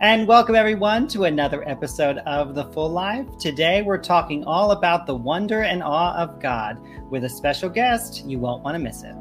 And welcome everyone to another episode of The Full Life. Today we're talking all about the wonder and awe of God with a special guest. You won't want to miss it.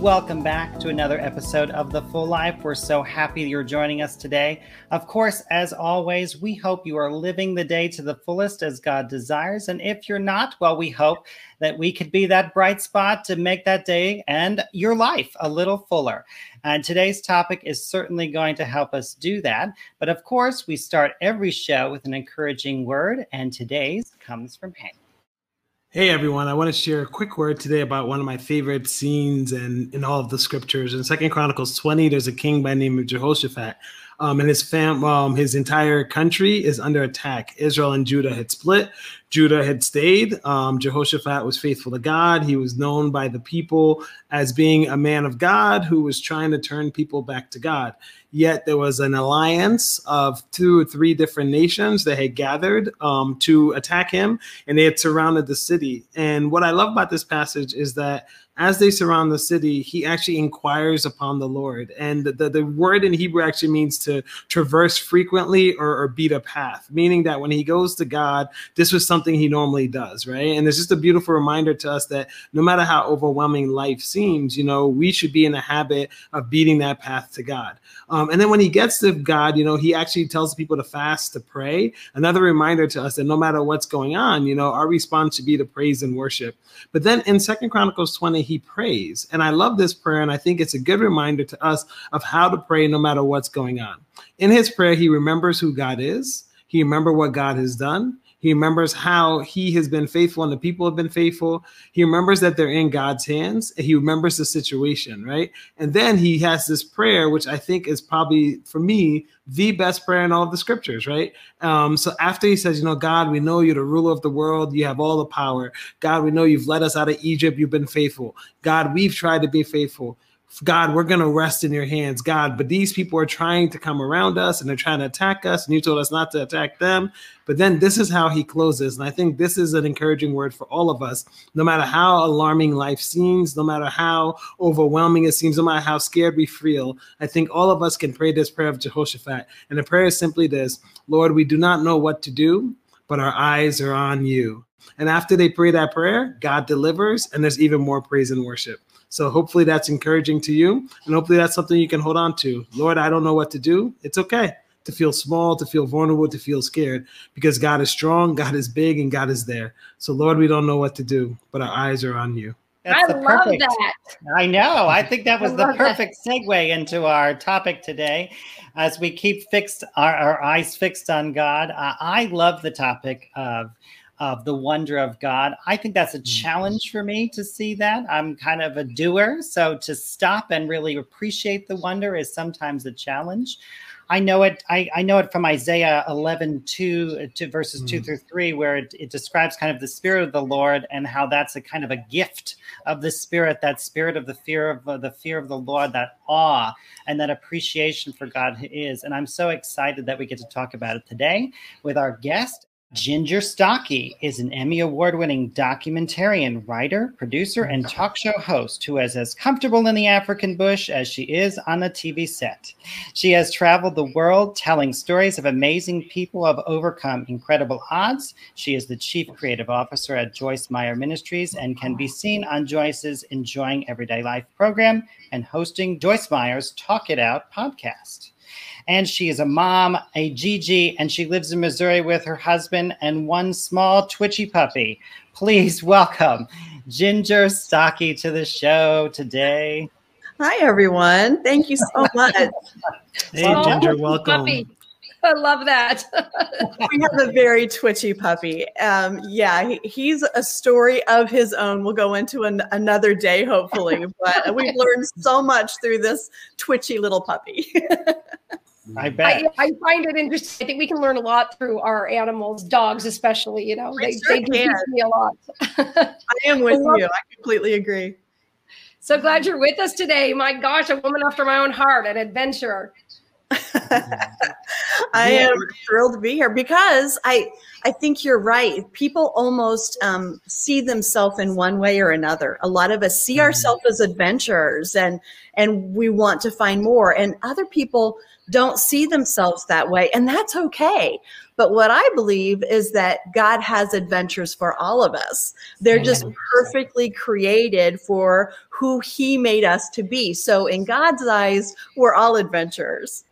Welcome back to another episode of The Full Life. We're so happy you're joining us today. Of course, as always, we hope you are living the day to the fullest as God desires. And if you're not, well, we hope that we could be that bright spot to make that day and your life a little fuller. And today's topic is certainly going to help us do that. But of course, we start every show with an encouraging word, and today's comes from Hank. Hey everyone, I want to share a quick word today about one of my favorite scenes and in all of the scriptures. In Second Chronicles 20, there's a king by the name of Jehoshaphat. Um, and his fam, um, his entire country is under attack. Israel and Judah had split. Judah had stayed. Um, Jehoshaphat was faithful to God. He was known by the people as being a man of God who was trying to turn people back to God. Yet there was an alliance of two or three different nations that had gathered um, to attack him, and they had surrounded the city. And what I love about this passage is that as they surround the city, he actually inquires upon the Lord. And the, the word in Hebrew actually means to traverse frequently or, or beat a path, meaning that when he goes to God, this was something he normally does, right? And it's just a beautiful reminder to us that no matter how overwhelming life seems, you know, we should be in the habit of beating that path to God. Um, and then when he gets to God, you know, he actually tells people to fast, to pray. Another reminder to us that no matter what's going on, you know, our response should be to praise and worship. But then in Second Chronicles 20, he prays. And I love this prayer, and I think it's a good reminder to us of how to pray no matter what's going on. In his prayer, he remembers who God is, he remembers what God has done, he remembers how he has been faithful and the people have been faithful. He remembers that they're in God's hands. And he remembers the situation, right? And then he has this prayer, which I think is probably, for me, the best prayer in all of the scriptures, right? Um, so after he says, you know, God, we know you're the ruler of the world. You have all the power. God, we know you've led us out of Egypt. You've been faithful. God, we've tried to be faithful. God, we're going to rest in your hands, God. But these people are trying to come around us and they're trying to attack us. And you told us not to attack them. But then this is how he closes. And I think this is an encouraging word for all of us. No matter how alarming life seems, no matter how overwhelming it seems, no matter how scared we feel, I think all of us can pray this prayer of Jehoshaphat. And the prayer is simply this Lord, we do not know what to do, but our eyes are on you. And after they pray that prayer, God delivers, and there's even more praise and worship. So hopefully that's encouraging to you. And hopefully that's something you can hold on to. Lord, I don't know what to do. It's okay to feel small, to feel vulnerable, to feel scared because God is strong, God is big, and God is there. So, Lord, we don't know what to do, but our eyes are on you. That's I love perfect, that. I know. I think that was the perfect that. segue into our topic today. As we keep fixed our, our eyes fixed on God, uh, I love the topic of of the wonder of God. I think that's a mm-hmm. challenge for me to see that. I'm kind of a doer. So to stop and really appreciate the wonder is sometimes a challenge. I know it. I, I know it from Isaiah 11, 2 to verses mm. 2 through 3, where it, it describes kind of the spirit of the Lord and how that's a kind of a gift of the spirit, that spirit of the fear of uh, the fear of the Lord, that awe and that appreciation for God is. And I'm so excited that we get to talk about it today with our guest, Ginger Stache is an Emmy Award winning documentarian, writer, producer, and talk show host who is as comfortable in the African bush as she is on a TV set. She has traveled the world telling stories of amazing people who have overcome incredible odds. She is the chief creative officer at Joyce Meyer Ministries and can be seen on Joyce's Enjoying Everyday Life program and hosting Joyce Meyer's Talk It Out podcast and she is a mom, a Gigi, and she lives in Missouri with her husband and one small twitchy puppy. Please welcome Ginger Stache to the show today. Hi, everyone. Thank you so much. hey, Ginger, welcome. Puppy. I love that. we have a very twitchy puppy. Um, yeah, he, he's a story of his own. We'll go into an, another day, hopefully. But we've learned so much through this twitchy little puppy. I bet. I, I, find it interesting. I think we can learn a lot through our animals, dogs especially. You know, they, sure they do teach me a lot. I am with I you. I completely agree. So glad you're with us today. My gosh, a woman after my own heart, an adventurer. I am thrilled to be here because I I think you're right. People almost um, see themselves in one way or another. A lot of us see Mhm. ourselves as adventurers, and and we want to find more. And other people don't see themselves that way, and that's okay. But what I believe is that God has adventures for all of us. They're just perfectly created for who He made us to be. So in God's eyes, we're all adventurers.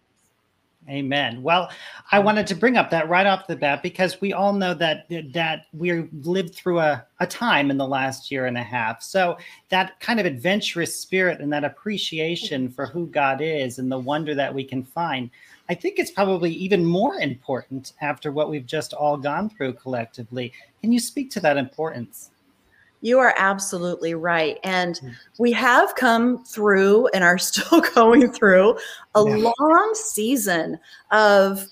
Amen. Well, I mm. wanted to bring up that right off the bat because we all know that that we lived through a, a time in the last year and a half. So that kind of adventurous spirit and that appreciation for who God is and the wonder that we can find, I think it's probably even more important after what we've just all gone through collectively. Can you speak to that importance? You are absolutely right. And Mm. we have come through and are still going through a Yeah. long season of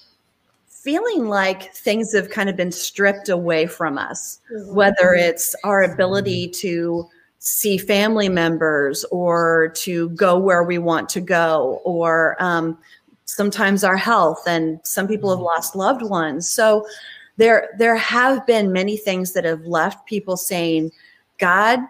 feeling like things have kind of been stripped away from us, whether it's our ability to see family members or to go where we want to go, or um, sometimes our health. And some people have lost loved ones. So there, there have been many things that have left people saying, God,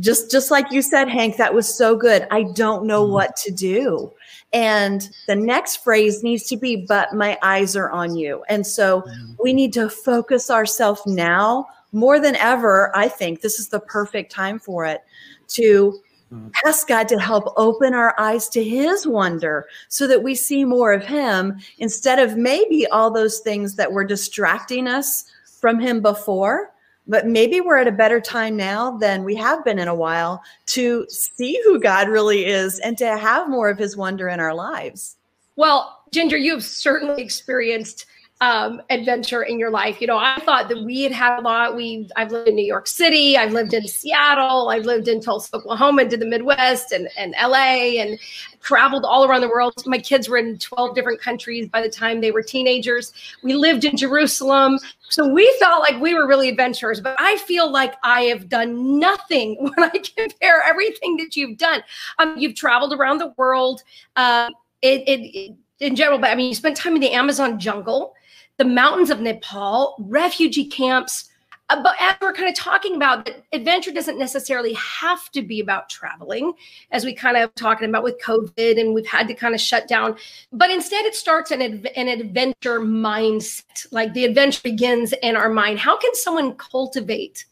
just just like you said, Hank, that was so good. I don't know Mhm. what to do. And the next phrase needs to be, but my eyes are on you. And so we need to focus ourselves now more than ever. I think this is the perfect time for it to Mhm. ask God to help open our eyes to his wonder so that we see more of him instead of maybe all those things that were distracting us from him before. But maybe we're at a better time now than we have been in a while to see who God really is and to have more of his wonder in our lives. Well, Ginger, you've certainly experienced um, adventure in your life. You know, I thought that we had had a lot. We, I've lived in New York City, I've lived in Seattle, I've lived in Tulsa, Oklahoma, to the Midwest, and and LA, and traveled all around the world. My kids were in twelve different countries by the time they were teenagers. We lived in Jerusalem, so we felt like we were really adventurous. But I feel like I have done nothing when I compare everything that you've done. Um, you've traveled around the world. Um, it, it, it in general, but I mean, you spent time in the Amazon jungle, the mountains of Nepal, refugee camps. Uh, but as we're kind of talking about, that adventure doesn't necessarily have to be about traveling, as we kind of talking about with COVID, and we've had to kind of shut down. But instead, it starts an, an adventure mindset. Like the adventure begins in our mind. How can someone cultivate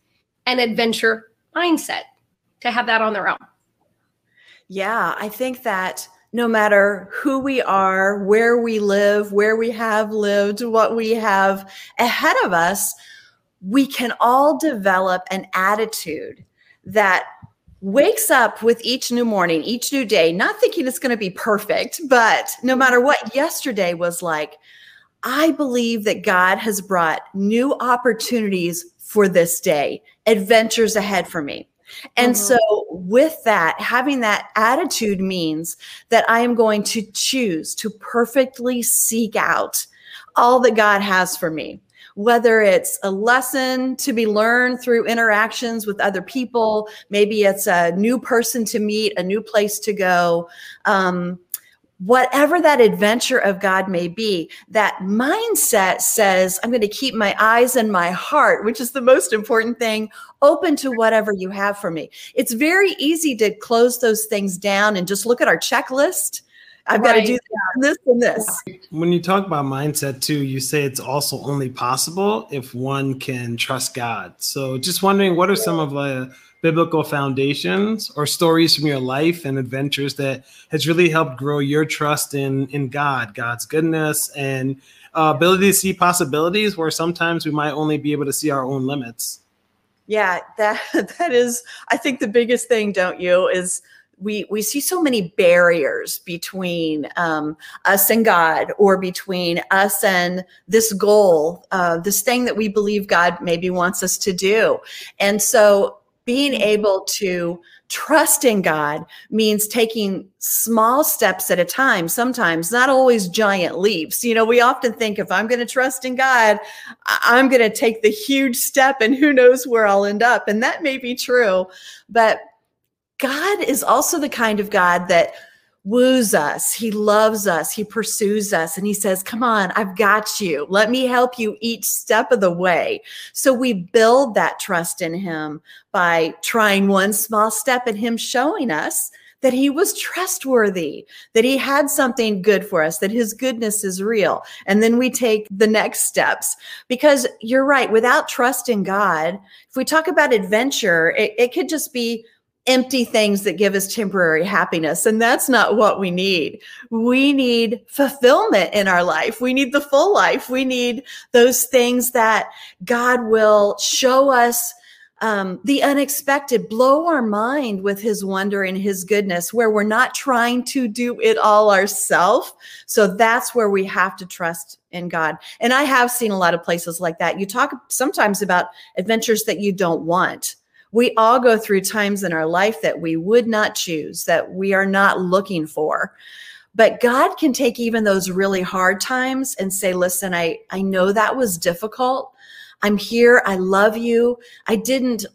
an adventure mindset to have that on their own? Yeah, I think that no matter who we are, where we live, where we have lived, what we have ahead of us, we can all develop an attitude that wakes up with each new morning, each new day, not thinking it's going to be perfect, but no matter what yesterday was like, I believe that God has brought new opportunities for this day, adventures ahead for me. And Mhm. so, with that, having that attitude means that I am going to choose to perfectly seek out all that God has for me, whether it's a lesson to be learned through interactions with other people, maybe it's a new person to meet, a new place to go. Um, whatever that adventure of God may be, that mindset says, I'm going to keep my eyes and my heart, which is the most important thing, open to whatever you have for me. It's very easy to close those things down and just look at our checklist. I've got to Right. do this and this. When you talk about mindset too, you say it's also only possible if one can trust God. So just wondering what are some of the biblical foundations or stories from your life and adventures that has really helped grow your trust in in God, God's goodness and uh, ability to see possibilities where sometimes we might only be able to see our own limits. Yeah, that that is I think the biggest thing, don't you, is we we see so many barriers between um, us and God, or between us and this goal, uh, this thing that we believe God maybe wants us to do, and so being able to trust in God means taking small steps at a time. Sometimes not always giant leaps. You know, we often think if I'm going to trust in God, I'm going to take the huge step and who knows where I'll end up. And that may be true. But God is also the kind of God that woos us, he loves us, he pursues us, and he says, Come on, I've got you. Let me help you each step of the way. So we build that trust in him by trying one small step and him showing us that he was trustworthy, that he had something good for us, that his goodness is real. And then we take the next steps because you're right. Without trust in God, if we talk about adventure, it, it could just be empty things that give us temporary happiness. And that's not what we need. We need fulfillment in our life. We need the full life. We need those things that God will show us. Um, the unexpected, blow our mind with his wonder and his goodness, where we're not trying to do it all ourselves. So that's where we have to trust in God. And I have seen a lot of places like that. You talk sometimes about adventures that you don't want we all go through times in our life that we would not choose, that we are not looking for. But God can take even those really hard times and say, listen, I, I know that was difficult. I'm here. I love you. I didn't,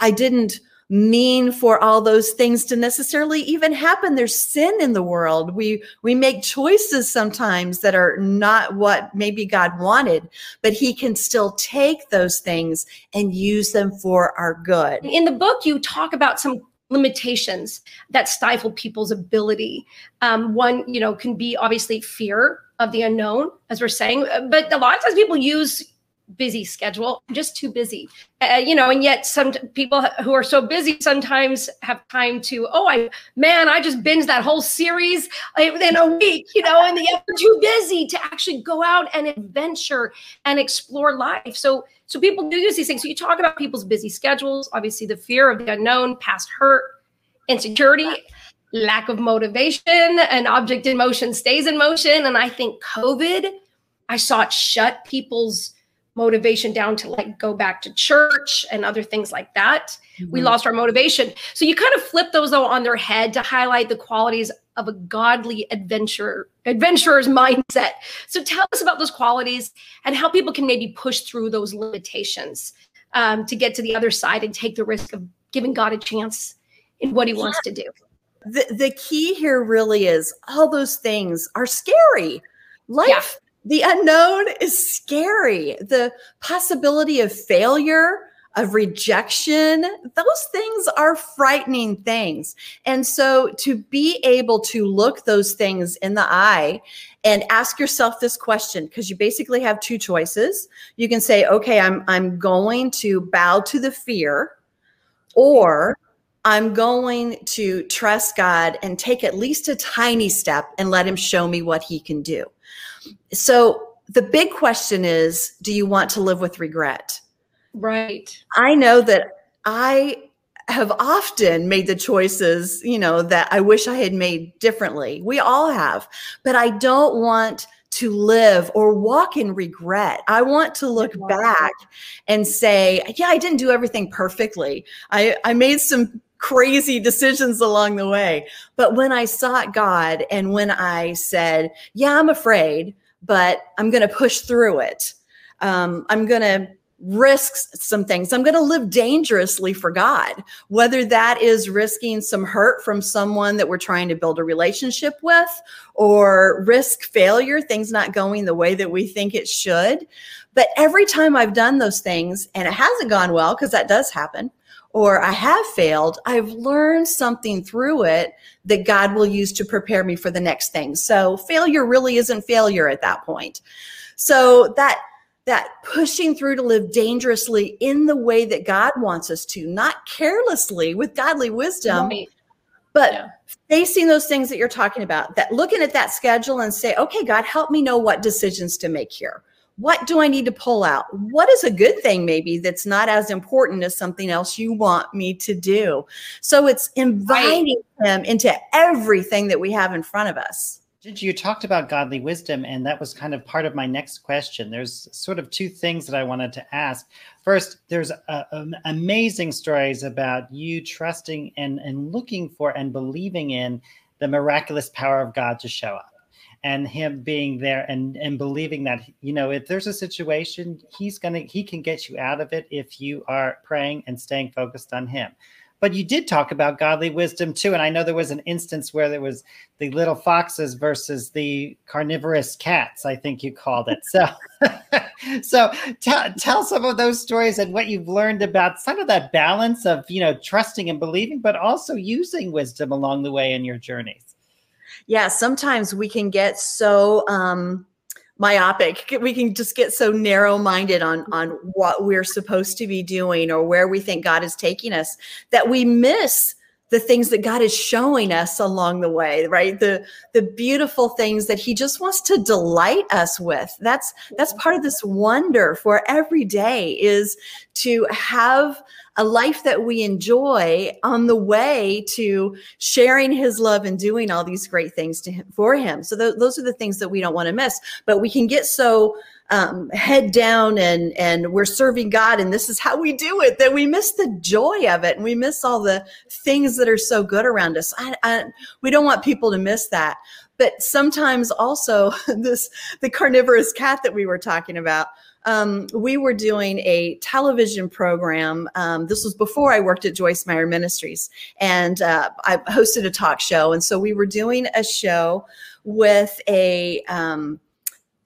I didn't mean for all those things to necessarily even happen. There's sin in the world. We we make choices sometimes that are not what maybe god wanted but he can still take those things and use them for our good. In the book you talk about some limitations that stifle people's ability. Um, one you know can be obviously fear of the unknown as we're saying but a lot of times people use busy schedule. I'm just too busy. Uh, you know, and yet some people who are so busy sometimes have time to, oh, I, man, I just binged that whole series in a week, you know, and they're too busy to actually go out and adventure and explore life. So, so people do use these things. So you talk about people's busy schedules, obviously the fear of the unknown, past hurt, insecurity, lack of motivation, an object in motion stays in motion. And I think COVID, I saw it shut people's motivation down to like go back to church and other things like that. Mm-hmm. We lost our motivation. So you kind of flip those though on their head to highlight the qualities of a godly adventurer, adventurer's mindset. So tell us about those qualities and how people can maybe push through those limitations um, to get to the other side and take the risk of giving God a chance in what he wants to do. The, the key here really is all those things are scary. Life yeah the unknown is scary. The possibility of failure, of rejection, those things are frightening things. And so to be able to look those things in the eye and ask yourself this question because you basically have two choices. You can say, "Okay, I'm I'm going to bow to the fear," or I'm going to trust God and take at least a tiny step and let him show me what he can do. So the big question is do you want to live with regret? Right. I know that I have often made the choices, you know, that I wish I had made differently. We all have, but I don't want to live or walk in regret. I want to look back and say, yeah, I didn't do everything perfectly. I, I made some crazy decisions along the way. But when I sought God and when I said, yeah, I'm afraid, but I'm going to push through it. Um, I'm going to risk some things. I'm going to live dangerously for God, whether that is risking some hurt from someone that we're trying to build a relationship with or risk failure, things not going the way that we think it should. But every time I've done those things and it hasn't gone well, because that does happen, or I have failed, I've learned something through it that God will use to prepare me for the next thing. So failure really isn't failure at that point. So that that pushing through to live dangerously in the way that God wants us to, not carelessly with godly wisdom, right. but yeah. facing those things that you're talking about, that looking at that schedule and say, okay, God, help me know what decisions to make here what do I need to pull out? What is a good thing, maybe that's not as important as something else you want me to do? So it's inviting right. them into everything that we have in front of us. You talked about godly wisdom, and that was kind of part of my next question. There's sort of two things that I wanted to ask. First, there's um, amazing stories about you trusting and, and looking for and believing in the miraculous power of God to show up and him being there and and believing that you know if there's a situation he's gonna he can get you out of it if you are praying and staying focused on him but you did talk about godly wisdom too. And I know there was an instance where there was the little foxes versus the carnivorous cats, I think you called it. So, so tell, tell some of those stories and what you've learned about some of that balance of, you know, trusting and believing, but also using wisdom along the way in your journeys. Yeah, sometimes we can get so um, myopic. We can just get so narrow-minded on on what we're supposed to be doing or where we think God is taking us that we miss the things that God is showing us along the way, right? The the beautiful things that he just wants to delight us with. That's that's part of this wonder for every day is to have a life that we enjoy on the way to sharing his love and doing all these great things to him for him. So th- those are the things that we don't want to miss, but we can get so um, head down and and we're serving God and this is how we do it that we miss the joy of it and we miss all the things that are so good around us. I, I, we don't want people to miss that. But sometimes also this the carnivorous cat that we were talking about. Um, we were doing a television program. Um, this was before I worked at Joyce Meyer Ministries, and uh, I hosted a talk show. And so we were doing a show with a um,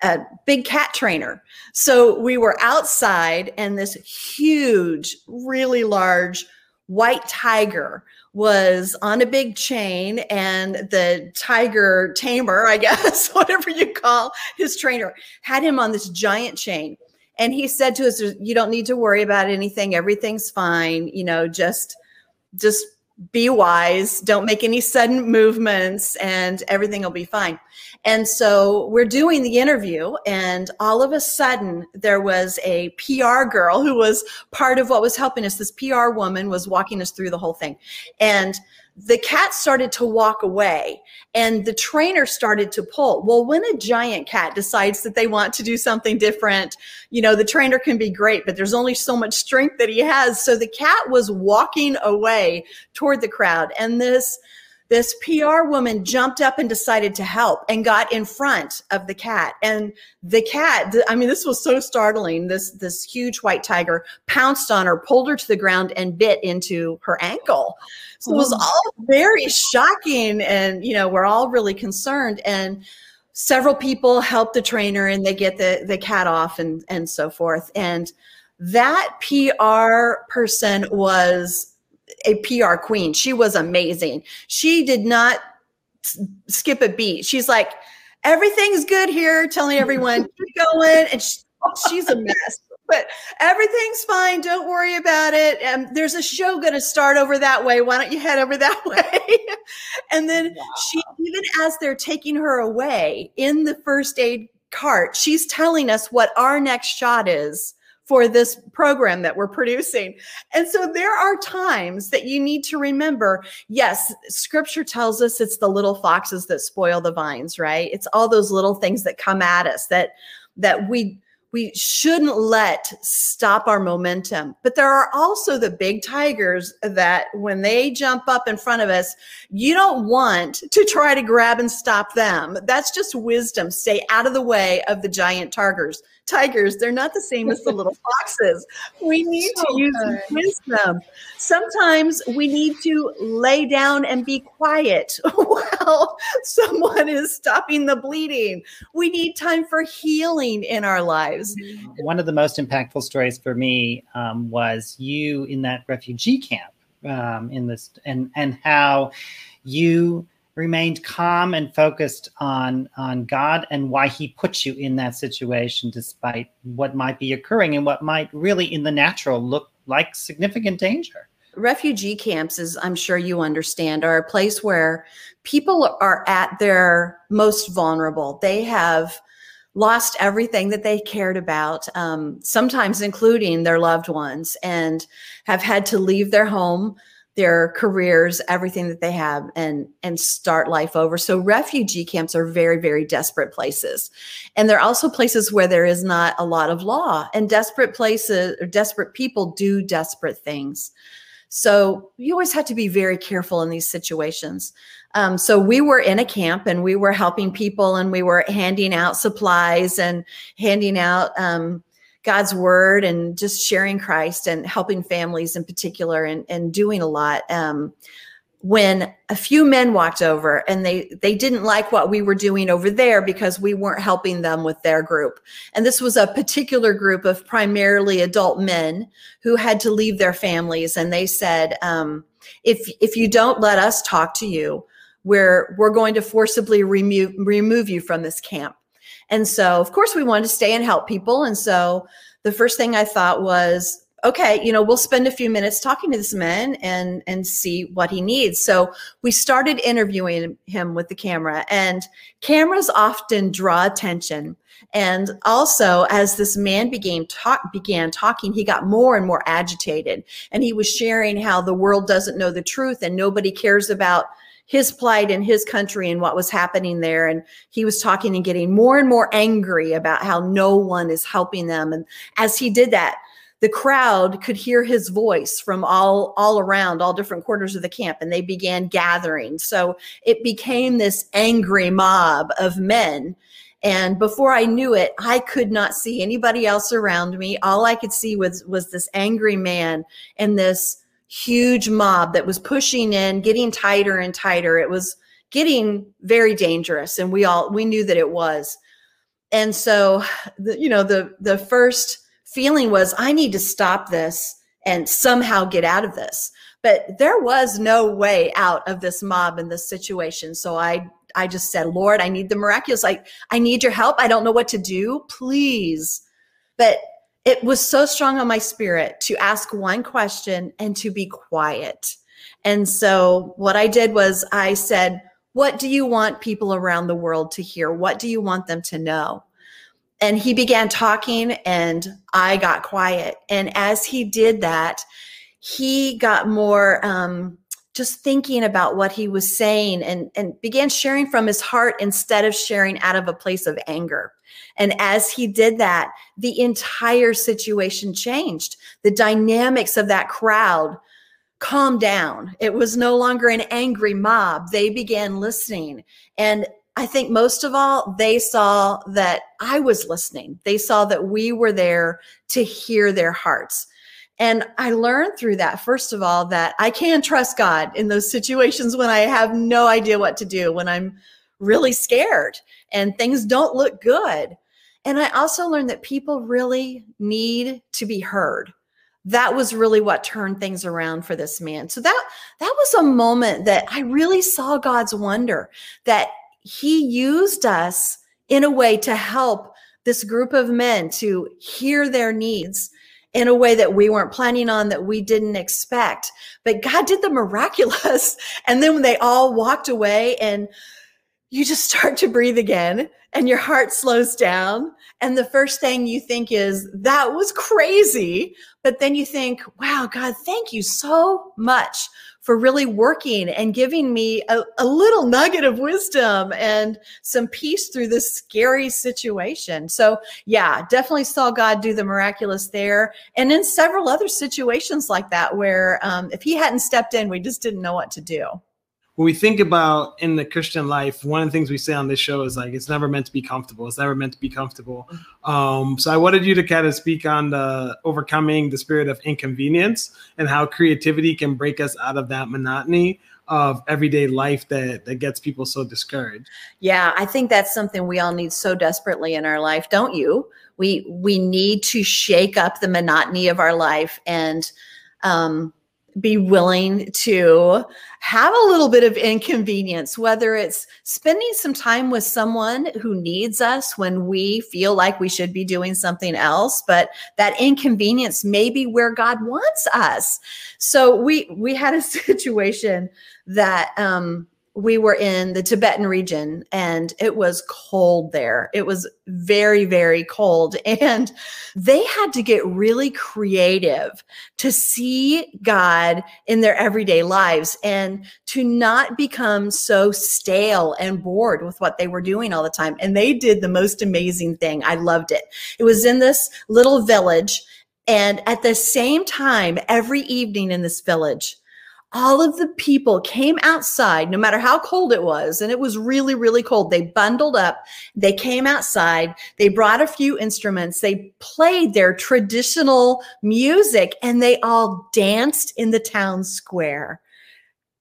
a big cat trainer. So we were outside, and this huge, really large white tiger was on a big chain, and the tiger tamer, I guess, whatever you call his trainer, had him on this giant chain. And he said to us, You don't need to worry about anything. Everything's fine. You know, just, just be wise. Don't make any sudden movements, and everything will be fine. And so we're doing the interview, and all of a sudden, there was a PR girl who was part of what was helping us. This PR woman was walking us through the whole thing. And the cat started to walk away and the trainer started to pull. Well, when a giant cat decides that they want to do something different, you know, the trainer can be great, but there's only so much strength that he has. So the cat was walking away toward the crowd. And this this PR woman jumped up and decided to help and got in front of the cat. And the cat, I mean, this was so startling. This, this huge white tiger pounced on her, pulled her to the ground and bit into her ankle. So it was all very shocking. And, you know, we're all really concerned. And, several people help the trainer and they get the the cat off and and so forth and that PR person was a PR queen. She was amazing. She did not skip a beat. She's like, everything's good here, telling everyone, keep going. And she, she's a mess. But everything's fine. Don't worry about it. And there's a show going to start over that way. Why don't you head over that way? and then wow. she, even as they're taking her away in the first aid cart, she's telling us what our next shot is for this program that we're producing. And so there are times that you need to remember yes, scripture tells us it's the little foxes that spoil the vines, right? It's all those little things that come at us that that we we shouldn't let stop our momentum. But there are also the big tigers that when they jump up in front of us, you don't want to try to grab and stop them. That's just wisdom. Stay out of the way of the giant tigers tigers. They're not the same as the little foxes. We need so to use good. wisdom. Sometimes we need to lay down and be quiet while someone is stopping the bleeding. We need time for healing in our lives. One of the most impactful stories for me um, was you in that refugee camp um, in this, and and how you remained calm and focused on on God and why he puts you in that situation despite what might be occurring and what might really in the natural look like significant danger. Refugee camps as I'm sure you understand are a place where people are at their most vulnerable. They have lost everything that they cared about, um, sometimes including their loved ones, and have had to leave their home their careers, everything that they have, and and start life over. So refugee camps are very, very desperate places, and they're also places where there is not a lot of law. And desperate places or desperate people do desperate things. So you always have to be very careful in these situations. Um, so we were in a camp and we were helping people and we were handing out supplies and handing out um, God's word and just sharing Christ and helping families in particular and, and doing a lot. Um, when a few men walked over and they they didn't like what we were doing over there because we weren't helping them with their group. And this was a particular group of primarily adult men who had to leave their families. And they said um, if if you don't let us talk to you we're we're going to forcibly remove remove you from this camp and so of course we wanted to stay and help people and so the first thing i thought was okay, you know, we'll spend a few minutes talking to this man and and see what he needs. So we started interviewing him with the camera, and cameras often draw attention. And also, as this man began talk began talking, he got more and more agitated, and he was sharing how the world doesn't know the truth and nobody cares about his plight in his country and what was happening there. And he was talking and getting more and more angry about how no one is helping them. And as he did that, the crowd could hear his voice from all all around all different quarters of the camp and they began gathering so it became this angry mob of men and before i knew it i could not see anybody else around me all i could see was was this angry man and this huge mob that was pushing in getting tighter and tighter it was getting very dangerous and we all we knew that it was and so the, you know the the first feeling was I need to stop this and somehow get out of this. But there was no way out of this mob in this situation. So I I just said, Lord, I need the miraculous. I, I need your help. I don't know what to do. Please. But it was so strong on my spirit to ask one question and to be quiet. And so what I did was I said, What do you want people around the world to hear? What do you want them to know? and he began talking and I got quiet. And as he did that, he got more um, just thinking about what he was saying and, and began sharing from his heart instead of sharing out of a place of anger. And as he did that, the entire situation changed. The dynamics of that crowd calmed down. It was no longer an angry mob. They began listening. And I think most of all, they saw that I was listening. They saw that we were there to hear their hearts. And I learned through that, first of all, that I can trust God in those situations when I have no idea what to do, when I'm really scared and things don't look good. And I also learned that people really need to be heard. That was really what turned things around for this man. So that that was a moment that I really saw God's wonder that he used us in a way to help this group of men to hear their needs in a way that we weren't planning on that we didn't expect but god did the miraculous and then when they all walked away and you just start to breathe again and your heart slows down and the first thing you think is that was crazy but then you think wow god thank you so much for really working and giving me a, a, little nugget of wisdom and some peace through this scary situation. So, yeah, definitely saw God do the miraculous there. And in several other situations like that, where um, if He hadn't stepped in, we just didn't know what to do when we think about in the Christian life, one of the things we say on this show is like it's never meant to be comfortable. It's never meant to be comfortable. Um, so I wanted you to kind of speak on the overcoming the spirit of inconvenience and how creativity can break us out of that monotony of everyday life that that gets people so discouraged. Yeah, I think that's something we all need so desperately in our life, don't you? We we need to shake up the monotony of our life and um be willing to have a little bit of inconvenience, whether it's spending some time with someone who needs us when we feel like we should be doing something else, but that inconvenience may be where God wants us. So we we had a situation that um we were in the Tibetan region and it was cold there. It was very, very cold. And they had to get really creative to see God in their everyday lives and to not become so stale and bored with what they were doing all the time. And they did the most amazing thing. I loved it. It was in this little village. And at the same time, every evening in this village, all of the people came outside, no matter how cold it was, and it was really, really cold. They bundled up, they came outside, they brought a few instruments, they played their traditional music, and they all danced in the town square.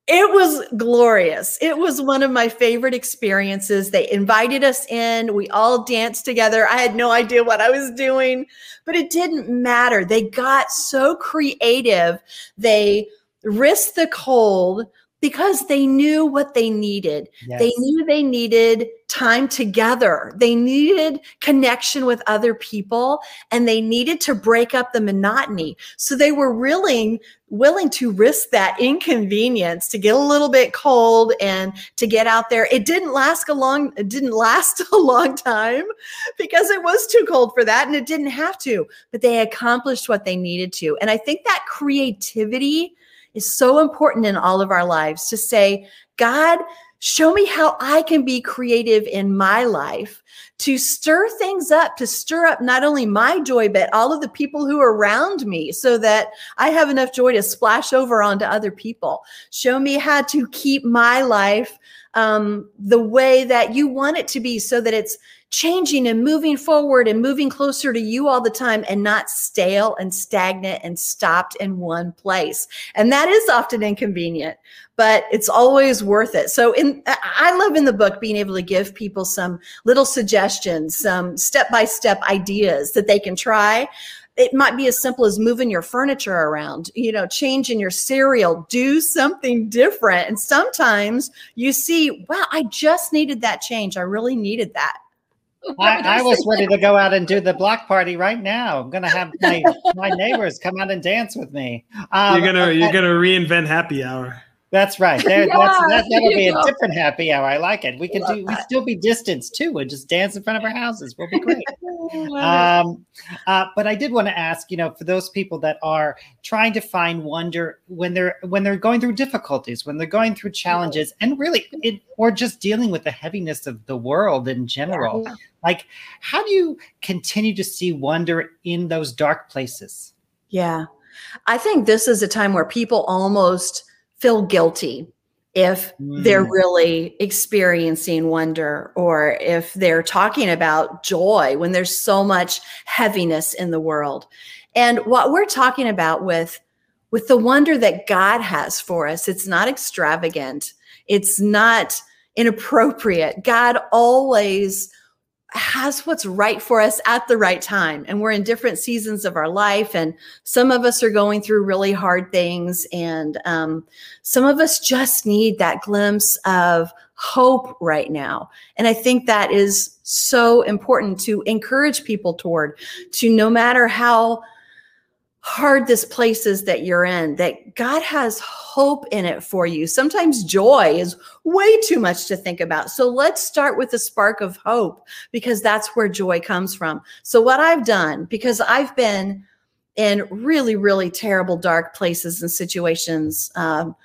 It was glorious. It was one of my favorite experiences. They invited us in. We all danced together. I had no idea what I was doing, but it didn't matter. They got so creative. They risked the cold because they knew what they needed. Yes. They knew they needed time together. They needed connection with other people and they needed to break up the monotony. So they were willing willing to risk that inconvenience to get a little bit cold and to get out there. It didn't last a long it didn't last a long time because it was too cold for that and it didn't have to, but they accomplished what they needed to. And I think that creativity is so important in all of our lives to say, God, show me how I can be creative in my life to stir things up, to stir up not only my joy, but all of the people who are around me so that I have enough joy to splash over onto other people. Show me how to keep my life um, the way that you want it to be so that it's changing and moving forward and moving closer to you all the time and not stale and stagnant and stopped in one place. And that is often inconvenient, but it's always worth it. So in I love in the book being able to give people some little suggestions, some step-by-step ideas that they can try it might be as simple as moving your furniture around, you know, changing your cereal, do something different. And sometimes you see, wow, I just needed that change. I really needed that. I, I, was ready to go out and do the block party right now. I'm gonna have my my neighbors come out and dance with me. Um, you're gonna you're gonna reinvent happy hour. That's right. There, yeah, that's, that, that'll be a different happy hour. I like it. We can do. We still be distance too, and just dance in front of our houses. We'll be great. um, uh, but I did want to ask, you know, for those people that are trying to find wonder when they're when they're going through difficulties, when they're going through challenges, and really, it, or just dealing with the heaviness of the world in general. Yeah. Like, how do you continue to see wonder in those dark places? Yeah, I think this is a time where people almost feel guilty if mm. they're really experiencing wonder or if they're talking about joy when there's so much heaviness in the world. And what we're talking about with with the wonder that God has for us, it's not extravagant. It's not inappropriate. God always has what's right for us at the right time. And we're in different seasons of our life. And some of us are going through really hard things. And um, some of us just need that glimpse of hope right now. And I think that is so important to encourage people toward, to no matter how hard this place is that you're in, that God has hope in it for you. Sometimes joy is way too much to think about. So let's start with a spark of hope because that's where joy comes from. So, what I've done, because I've been in really, really terrible, dark places and situations. Um,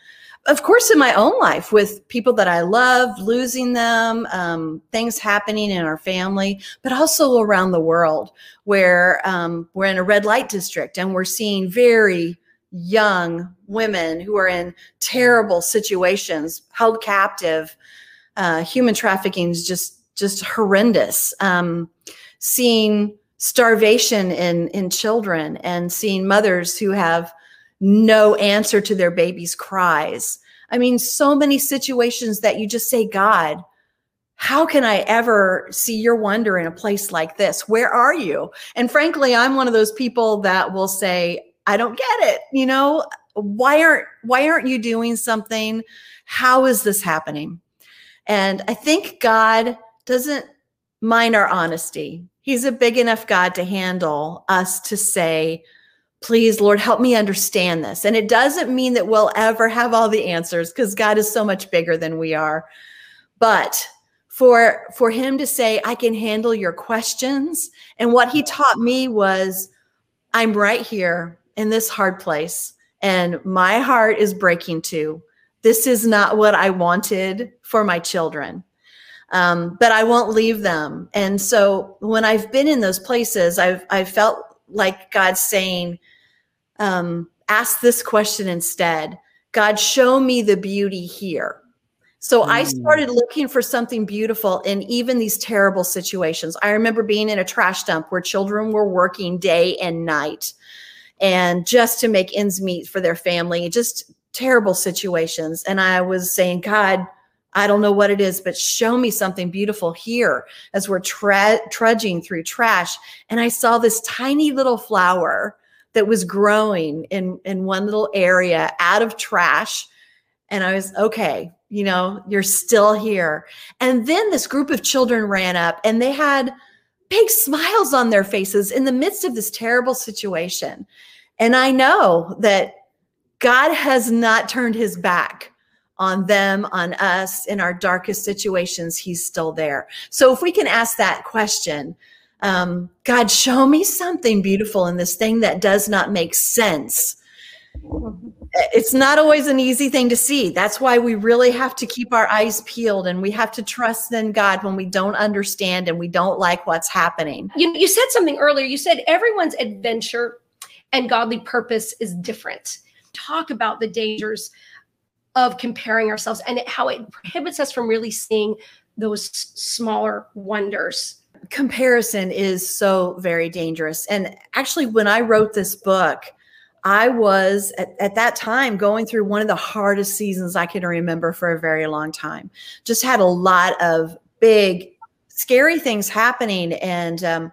of course, in my own life with people that I love, losing them, um, things happening in our family, but also around the world where um, we're in a red light district and we're seeing very young women who are in terrible situations, held captive. Uh, human trafficking is just just horrendous. Um, seeing starvation in in children and seeing mothers who have no answer to their baby's cries. I mean, so many situations that you just say, God, how can I ever see your wonder in a place like this? Where are you? And frankly, I'm one of those people that will say, I don't get it. You know, why aren't why aren't you doing something? How is this happening? And I think God doesn't mind our honesty. He's a big enough God to handle us to say, please lord help me understand this. And it doesn't mean that we'll ever have all the answers because god is so much bigger than we are. But for for him to say i can handle your questions and what he taught me was i'm right here in this hard place and my heart is breaking too. This is not what i wanted for my children. Um, but i won't leave them. And so when i've been in those places i've i've felt like god's saying um, ask this question instead God, show me the beauty here. So I Mm. started looking for something beautiful in even these terrible situations. I remember being in a trash dump where children were working day and night and just to make ends meet for their family, just terrible situations. And I was saying, God, I don't know what it is, but show me something beautiful here as we're tra- trudging through trash. And I saw this tiny little flower that was growing in, in one little area out of trash. And I was, okay, you know, you're still here. And then this group of children ran up and they had big smiles on their faces in the midst of this terrible situation. And I know that God has not turned his back on them, on us in our darkest situations. He's still there. So if we can ask that question, um, God, show me something beautiful in this thing that does not make sense. It's not always an easy thing to see. That's why we really have to keep our eyes peeled and we have to trust in God when we don't understand and we don't like what's happening. You, you said something earlier. You said everyone's adventure and godly purpose is different. Talk about the dangers of comparing ourselves and how it prohibits us from really seeing those smaller wonders. Comparison is so very dangerous. And actually, when I wrote this book, I was at, at that time going through one of the hardest seasons I can remember for a very long time. Just had a lot of big, scary things happening and um,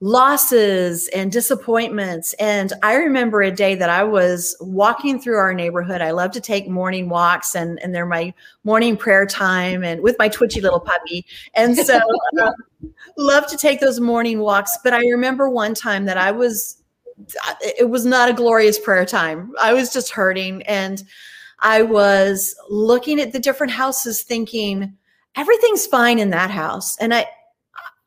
losses and disappointments. And I remember a day that I was walking through our neighborhood. I love to take morning walks, and, and they're my morning prayer time and with my twitchy little puppy. And so, um, love to take those morning walks. But I remember one time that I was, it was not a glorious prayer time. I was just hurting. And I was looking at the different houses thinking, everything's fine in that house. And I,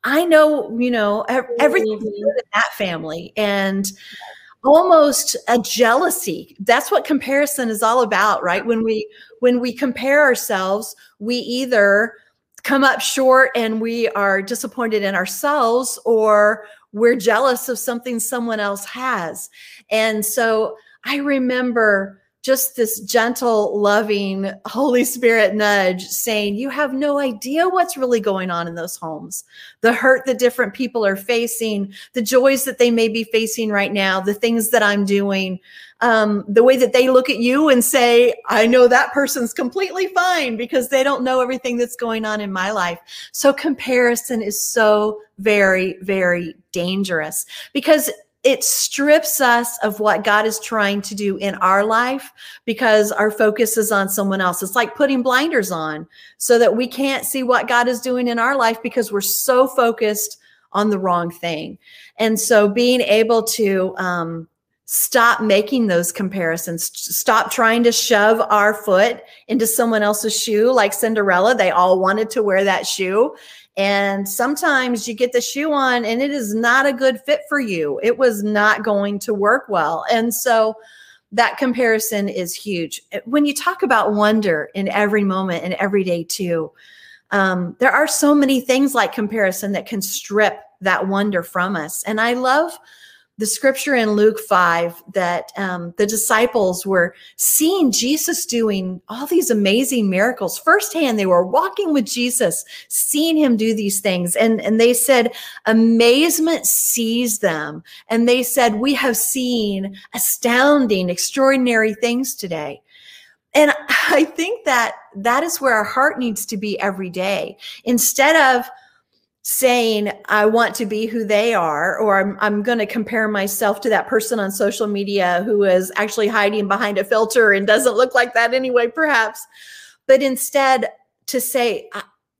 I know, you know, everything Mhm. in that family. And almost a jealousy that's what comparison is all about right when we when we compare ourselves we either come up short and we are disappointed in ourselves or we're jealous of something someone else has and so i remember just this gentle loving holy spirit nudge saying you have no idea what's really going on in those homes the hurt that different people are facing the joys that they may be facing right now, the things that I'm doing, um, the way that they look at you and say, I know that person's completely fine because they don't know everything that's going on in my life. So comparison is so very, very dangerous because it strips us of what God is trying to do in our life because our focus is on someone else. It's like putting blinders on so that we can't see what God is doing in our life because we're so focused on the wrong thing. And so being able to um, stop making those comparisons, stop trying to shove our foot into someone else's shoe like Cinderella. They all wanted to wear that shoe. And sometimes you get the shoe on and it is not a good fit for you. It was not going to work well. And so that comparison is huge. When you talk about wonder in every moment and every day too, um, there are so many things like comparison that can strip that wonder from us. And I love the scripture in Luke 5 that um, the disciples were seeing Jesus doing all these amazing miracles firsthand. They were walking with Jesus, seeing him do these things. And, and they said, amazement seized them. And they said, We have seen astounding, extraordinary things today. And I think that that is where our heart needs to be every day. Instead of saying, I want to be who they are, or I'm, I'm going to compare myself to that person on social media who is actually hiding behind a filter and doesn't look like that anyway, perhaps. But instead, to say,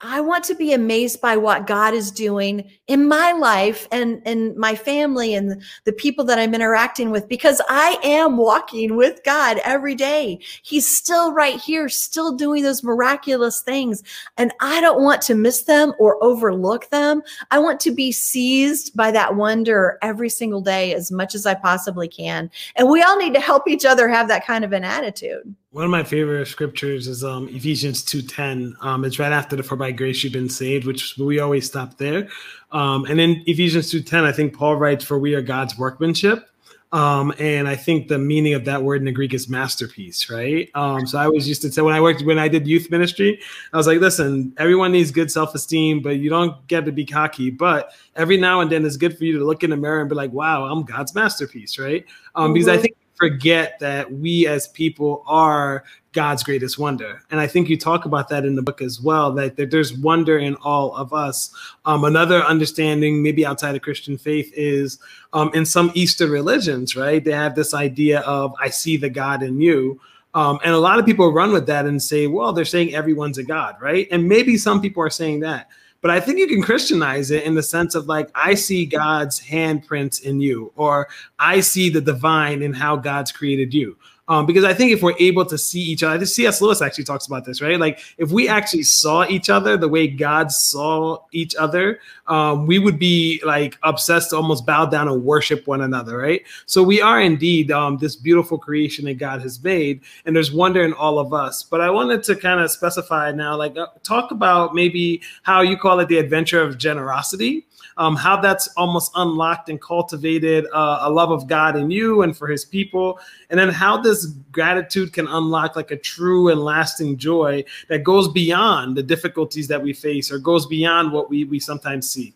I, want to be amazed by what God is doing in my life and, in my family and the people that I'm interacting with because I am walking with God every day. He's still right here, still doing those miraculous things. And I don't want to miss them or overlook them. I want to be seized by that wonder every single day as much as I possibly can. And we all need to help each other have that kind of an attitude. One of my favorite scriptures is um, Ephesians 2.10. Um, it's right after the For by grace you've been saved, which we always stop there. Um, and in Ephesians 2.10, I think Paul writes, For we are God's workmanship, Um, and I think the meaning of that word in the Greek is masterpiece, right? Um, so I was used to say when I worked when I did youth ministry, I was like, listen, everyone needs good self-esteem, but you don't get to be cocky. But every now and then it's good for you to look in the mirror and be like, wow, I'm God's masterpiece, right? Um, mm-hmm. Because I mm-hmm. think forget that we as people are God's greatest wonder. And I think you talk about that in the book as well, that, that there's wonder in all of us. Um, another understanding, maybe outside of Christian faith, is um, in some Eastern religions, right? They have this idea of, I see the God in you. Um, and a lot of people run with that and say, well, they're saying everyone's a God, right? And maybe some people are saying that. But I think you can Christianize it in the sense of like, I see God's handprints in you, or I see the divine in how God's created you. Um, because I think if we're able to see each other, C.S. Lewis actually talks about this, right? Like if we actually saw each other the way God saw each other, um, we would be like obsessed to almost bow down and worship one another, right? So we are indeed um, this beautiful creation that God has made, and there's wonder in all of us. But I wanted to kind of specify now, like uh, talk about maybe how you call it the adventure of generosity um, how that's almost unlocked and cultivated uh, a love of God in you and for his people. And then how this gratitude can unlock like a true and lasting joy that goes beyond the difficulties that we face or goes beyond what we, we sometimes see.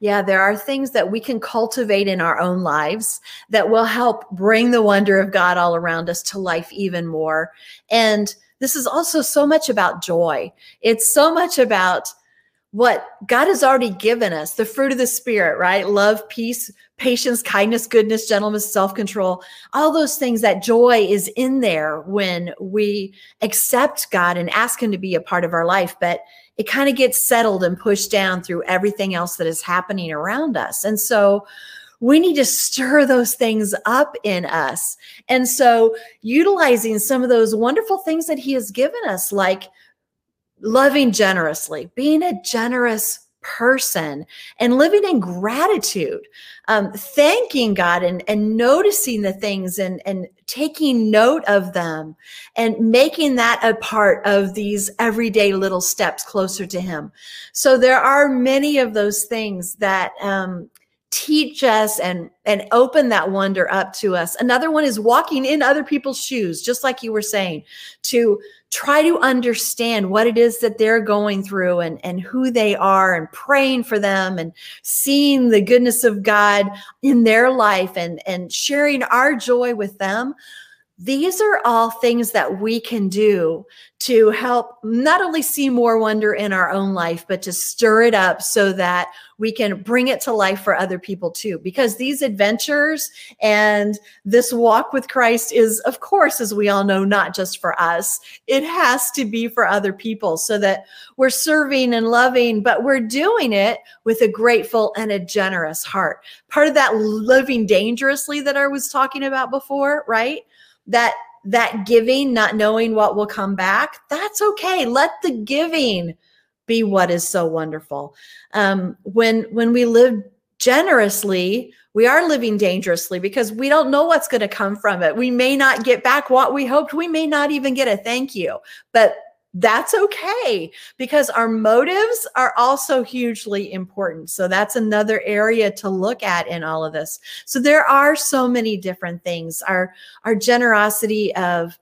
Yeah, there are things that we can cultivate in our own lives that will help bring the wonder of God all around us to life even more. And this is also so much about joy. It's so much about what God has already given us, the fruit of the Spirit, right? Love, peace, patience, kindness, goodness, gentleness, self control, all those things, that joy is in there when we accept God and ask Him to be a part of our life. But it kind of gets settled and pushed down through everything else that is happening around us. And so, we need to stir those things up in us. And so, utilizing some of those wonderful things that He has given us, like loving generously, being a generous person and living in gratitude um, thanking god and, and noticing the things and, and taking note of them and making that a part of these everyday little steps closer to him. So there are many of those things that um, teach us and and open that wonder up to us. Another one is walking in other people's shoes just like you were saying to try to understand what it is that they're going through and and who they are and praying for them and seeing the goodness of God in their life and and sharing our joy with them these are all things that we can do to help not only see more wonder in our own life, but to stir it up so that we can bring it to life for other people too. Because these adventures and this walk with Christ is, of course, as we all know, not just for us. It has to be for other people so that we're serving and loving, but we're doing it with a grateful and a generous heart. Part of that living dangerously that I was talking about before, right? That that giving, not knowing what will come back, that's okay. Let the giving be what is so wonderful. Um, when when we live generously, we are living dangerously because we don't know what's going to come from it. We may not get back what we hoped. We may not even get a thank you. But that's okay because our motives are also hugely important. So that's another area to look at in all of this. So there are so many different things. Our our generosity of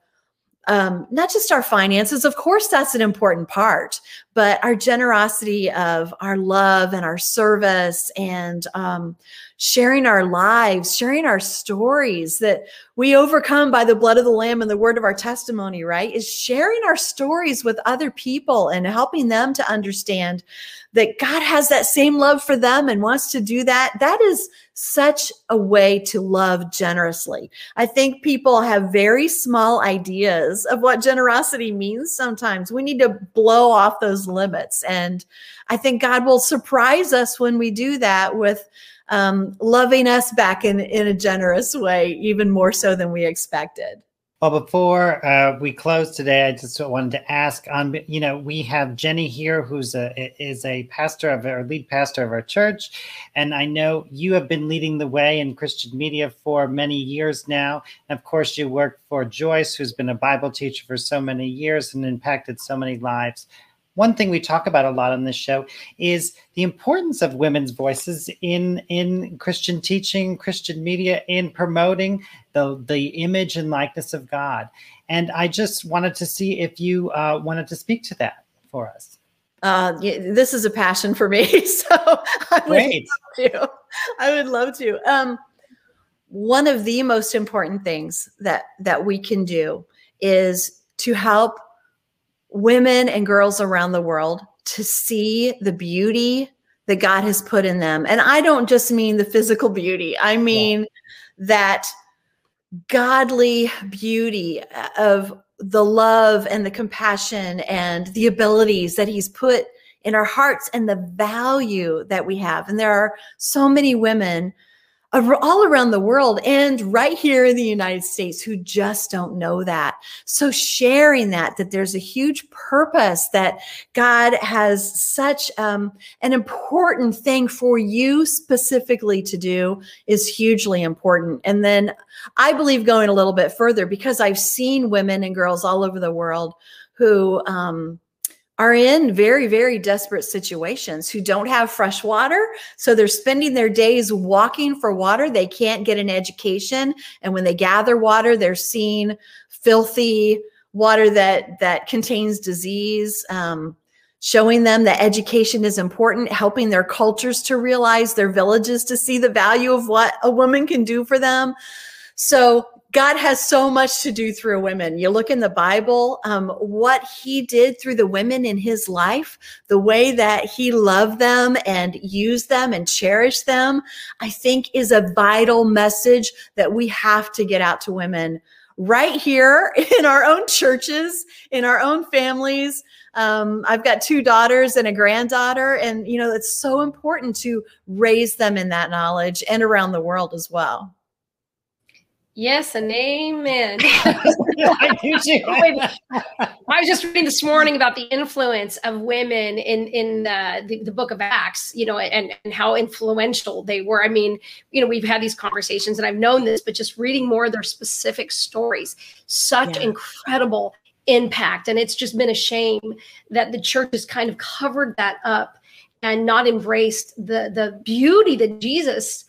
um, not just our finances, of course, that's an important part, but our generosity of our love and our service and um, sharing our lives, sharing our stories that we overcome by the blood of the Lamb and the word of our testimony, right? Is sharing our stories with other people and helping them to understand that God has that same love for them and wants to do that. That is such a way to love generously. I think people have very small ideas of what generosity means sometimes. We need to blow off those limits. And I think God will surprise us when we do that with um, loving us back in, in a generous way, even more so than we expected. Well, before uh, we close today, I just wanted to ask on, you know, we have Jenny here, who's a is a pastor of our lead pastor of our church, and I know you have been leading the way in Christian media for many years now. And of course, you work for Joyce, who's been a Bible teacher for so many years and impacted so many lives. One thing we talk about a lot on this show is the importance of women's voices in in Christian teaching, Christian media, in promoting the the image and likeness of God. And I just wanted to see if you uh, wanted to speak to that for us. Uh, this is a passion for me, so I would Great. love to. I would love to. Um, one of the most important things that that we can do is to help women and girls around the world to see the beauty that God has put in them. And I don't just mean the physical beauty. I mean that godly beauty of the love and the compassion and the abilities that he's put in our hearts and the value that we have. And there are so many women all around the world and right here in the United States who just don't know that. So sharing that, that there's a huge purpose that God has such um, an important thing for you specifically to do is hugely important. And then I believe going a little bit further because I've seen women and girls all over the world who, um, are in very, very desperate situations who don't have fresh water. So they're spending their days walking for water. They can't get an education. And when they gather water, they're seeing filthy water that, that contains disease. Um, showing them that education is important, helping their cultures to realize their villages to see the value of what a woman can do for them. So God has so much to do through women. You look in the Bible, um, what he did through the women in his life, the way that he loved them and used them and cherished them, I think is a vital message that we have to get out to women right here in our own churches, in our own families. Um, I've got two daughters and a granddaughter, and you know, it's so important to raise them in that knowledge and around the world as well. Yes, and amen. I I was just reading this morning about the influence of women in in uh, the, the Book of Acts, you know, and and how influential they were. I mean, you know, we've had these conversations, and I've known this, but just reading more of their specific stories, such Yeah. incredible impact, and it's just been a shame that the church has kind of covered that up and not embraced the the beauty that Jesus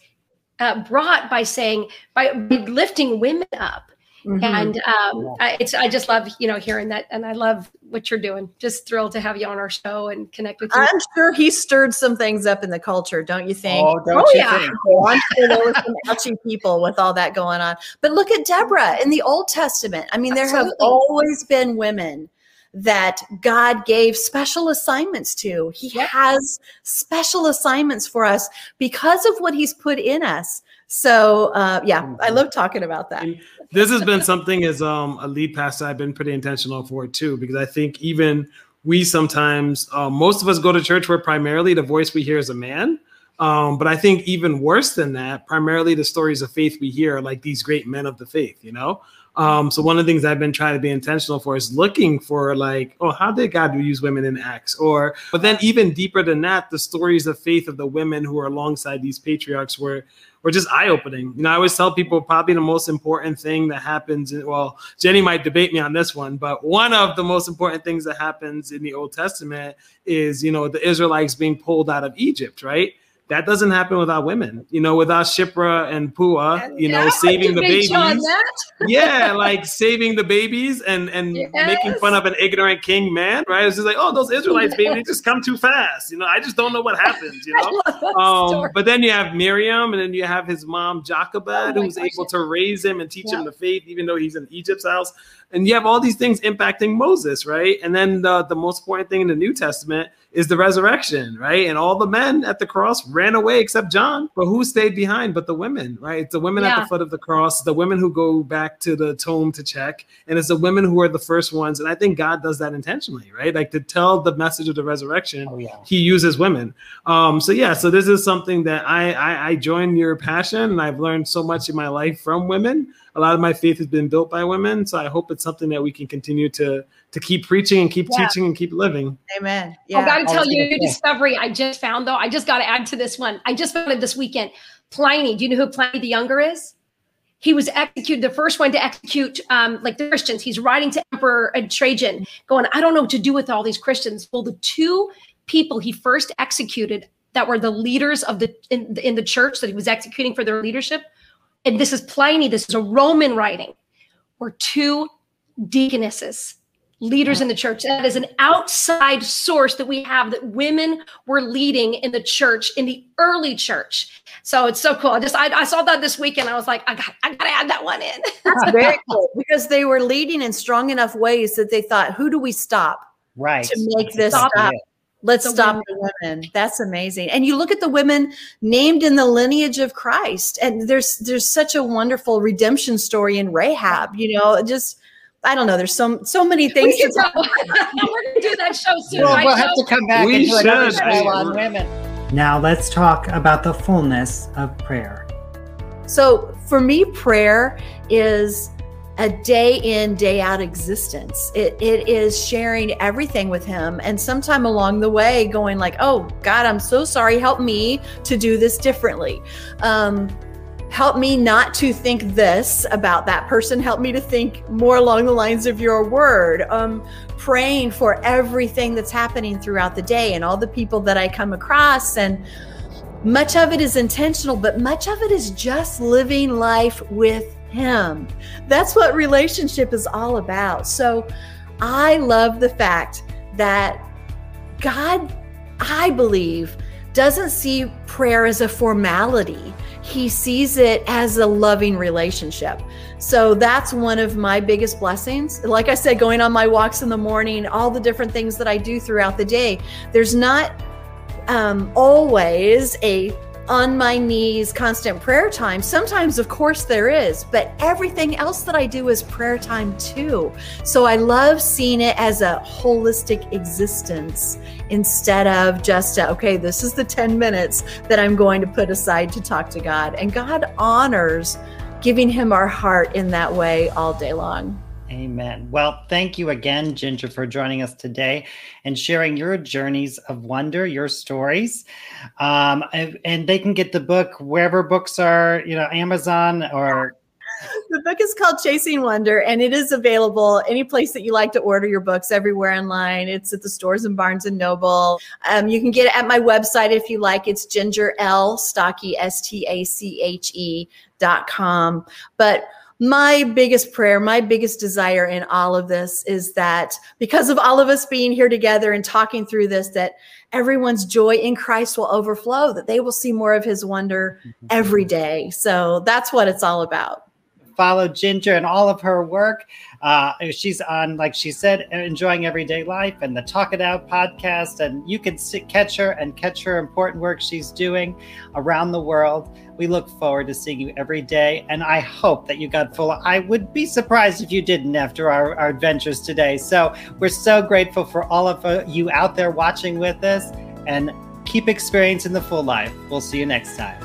uh, brought by saying by, by lifting women up Mhm. and um, I, it's I just love you know hearing that, and I love what you're doing. Just thrilled to have you on our show and connect with you. I'm sure he stirred some things up in the culture, don't you think? Oh, don't Oh, you yeah. think? I'm sure there were some ouchy people with all that going on. But look at Deborah in the Old Testament. I mean, there have always been women that God gave special assignments to. He Yep. has special assignments for us because of what He's put in us. So, uh, yeah, I love talking about that. And this has been something as um, a lead pastor I've been pretty intentional for it too, because I think even we sometimes, uh, most of us go to church where primarily the voice we hear is a man. Um, but I think even worse than that, primarily the stories of faith we hear are like these great men of the faith, you know? Um, so one of the things I've been trying to be intentional for is looking for like, oh, how did God use women in Acts? Or, but then even deeper than that, the stories of faith of the women who are alongside these patriarchs were were just eye opening. You know, I always tell people probably the most important thing that happens. In, well, Jenny might debate me on this one, but one of the most important things that happens in the Old Testament is, you know, the Israelites being pulled out of Egypt, right? That doesn't happen without women, you know, without Shiphrah and Puah, you know, Yeah, saving the babies yeah, like saving the babies and and making fun of an ignorant king man, right? It's just like, oh, those Israelites, baby, they just come too fast. You know, I just don't know what happens, you know. Um, but then you have Miriam, and then you have his mom Jochebed, Oh who's gosh, able to raise him and teach Yeah. him the faith, even though he's in Egypt's house. And you have all these things impacting Moses, right? And then the, the most important thing in the New Testament is the resurrection, right? And all the men at the cross ran away except John. But who stayed behind but the women, right? It's the women at the foot of the cross, the women who go back to the tomb to check, and it's the women who are the first ones. And I think God does that intentionally, right? Like to tell the message of the resurrection, Oh, yeah. he uses women. Um, so yeah, so this is something that I, I I join your passion, and I've learned so much in my life from women. A lot of my faith has been built by women, so I hope it's something that we can continue to to keep preaching and keep Yeah. teaching and keep living. Amen. Yeah. I got to tell you a discovery I just found though. I just got to add to this one. I just found it this weekend. Pliny. Do you know who Pliny the Younger is? he was executed, the first one to execute um, like the Christians. He's writing to Emperor Trajan, going, I don't know what to do with all these Christians. Well, the two people he first executed that were the leaders of the in, in the church that he was executing for their leadership, and this is Pliny, this is a Roman writing, were two deaconesses leaders in the church. That is an outside source that we have that women were leading in the church in the early church. So it's so cool. I just I, I saw that this weekend. I was like, I got I gotta add that one in. That's very cool because they were leading in strong enough ways that they thought, who do we stop? Right. To make this stop. stop. Let's the stop women. the women. That's amazing. And you look at the women named in the lineage of Christ, and there's there's such a wonderful redemption story in Rahab. You know, just I don't know. There's so so many things. We to talk. about. We're gonna do that show soon. Well, right we'll have to come back we and do should. another show on women. Now let's talk about the fullness of prayer. So for me, prayer is a day in, day out existence. It, it is sharing everything with him. And sometime along the way, going like, oh, God, I'm so sorry. Help me to do this differently. Um, help me not to think this about that person help me to think more along the lines of your word um, praying for everything that's happening throughout the day and all the people that i come across and much of it is intentional but much of it is just living life with him that's what relationship is all about so i love the fact that god i believe doesn't see prayer as a formality he sees it as a loving relationship. So that's one of my biggest blessings. Like I said, going on my walks in the morning, all the different things that I do throughout the day, there's not um, always a on my knees constant prayer time. Sometimes, of course, there is, but everything else that I do is prayer time too. So I love seeing it as a holistic existence instead of just, a, okay, this is the 10 minutes that I'm going to put aside to talk to God. And God honors giving Him our heart in that way all day long. Amen. Well, thank you again, Ginger, for joining us today and sharing your journeys of wonder, your stories. Um, and, and they can get the book wherever books are, you know, Amazon or the book is called Chasing Wonder, and it is available any place that you like to order your books, everywhere online. It's at the stores and Barnes and Noble. Um, you can get it at my website if you like. It's Ginger L Stache, S T A C H E dot com. But my biggest prayer, my biggest desire in all of this is that because of all of us being here together and talking through this, that everyone's joy in Christ will overflow, that they will see more of his wonder mm-hmm. every day. So that's what it's all about follow Ginger and all of her work. Uh, she's on, like she said, enjoying everyday life and the Talk It Out podcast, and you can sit, catch her and catch her important work she's doing around the world. We look forward to seeing you every day, and I hope that you got full. I would be surprised if you didn't after our, our adventures today. So we're so grateful for all of uh, you out there watching with us, and keep experiencing the full life. We'll see you next time.